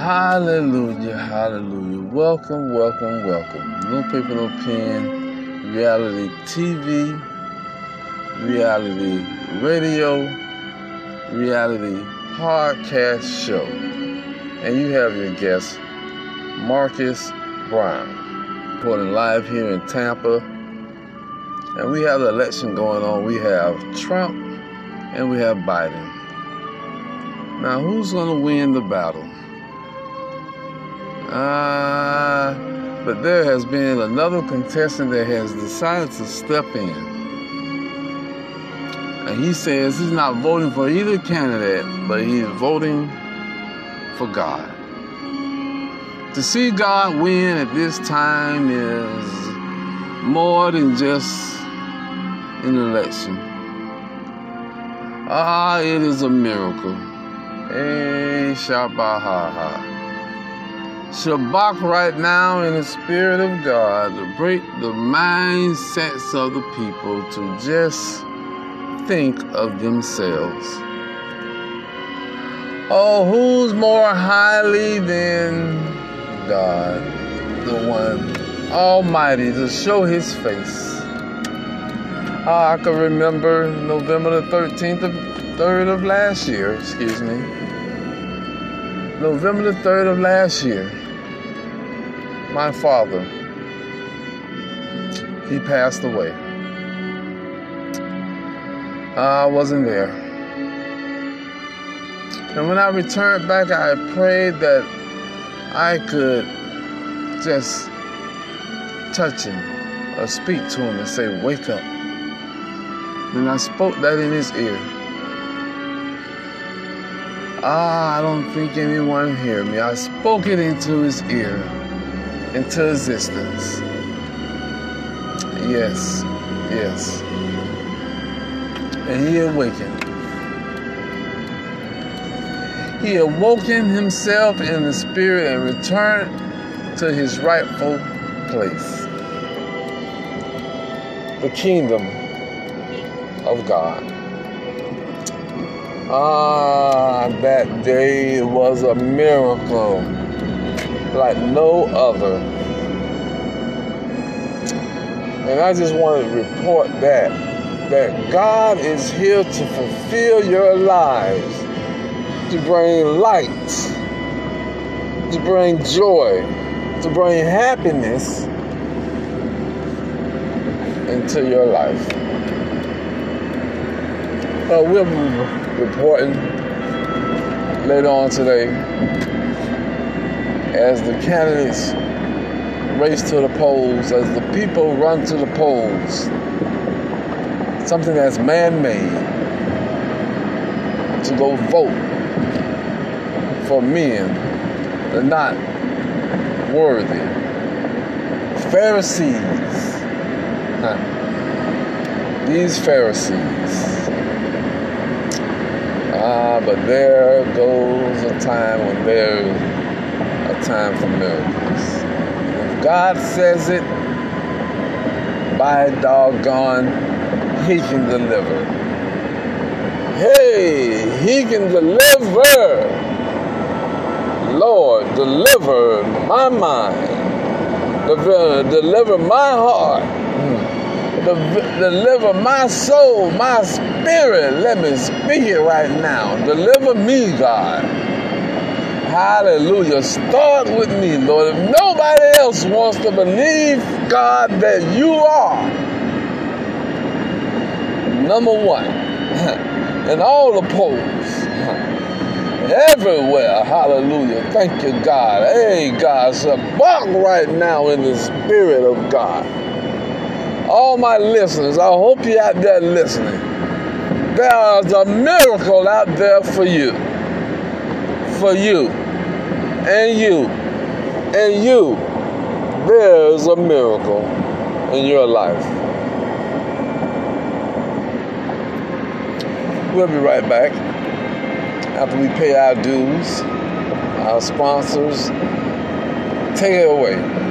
Hallelujah, hallelujah. Welcome, welcome, welcome. No paper, no pen. Reality TV, reality radio, reality podcast show. And you have your guest, Marcus Brown, reporting live here in Tampa. And we have the election going on. We have Trump and we have Biden. Now, who's going to win the battle? Uh, but there has been another contestant that has decided to step in. And he says he's not voting for either candidate, but he's voting for God. To see God win at this time is more than just an election. Ah, it is a miracle. Hey, Shabbat. Shabbat right now in the Spirit of God to break the mindsets of the people to just think of themselves. Oh, who's more highly than God, the one Almighty, to show His face? Oh, I can remember November the 13th of 3rd of last year, excuse me. November the 3rd of last year my father, he passed away. I wasn't there. And when I returned back, I prayed that I could just touch him or speak to him and say, Wake up. And I spoke that in his ear. Ah, I don't think anyone heard me. I spoke it into his ear into existence. Yes, yes. And he awakened. He awoken himself in the spirit and returned to his rightful place. The kingdom of God. Ah, that day was a miracle like no other. And I just want to report that that God is here to fulfill your lives, to bring light, to bring joy, to bring happiness into your life. Uh, we'll be reporting later on today as the candidates race to the polls, as the people run to the polls, something that's man made to go vote for men that are not worthy. Pharisees, huh. these Pharisees. Ah, but there goes a time when there a time for miracles. If God says it, by doggone, He can deliver. Hey, He can deliver. Lord, deliver my mind, deliver my heart, deliver my soul, my spirit. Let me speak it right now. Deliver me, God. Hallelujah. Start with me, Lord. If nobody else wants to believe, God, that you are number one in all the polls, everywhere. Hallelujah. Thank you, God. Hey, God, Shabbat right now in the Spirit of God. All my listeners, I hope you're out there listening. There's a miracle out there for you. For you and you and you, there's a miracle in your life. We'll be right back after we pay our dues, our sponsors. Take it away.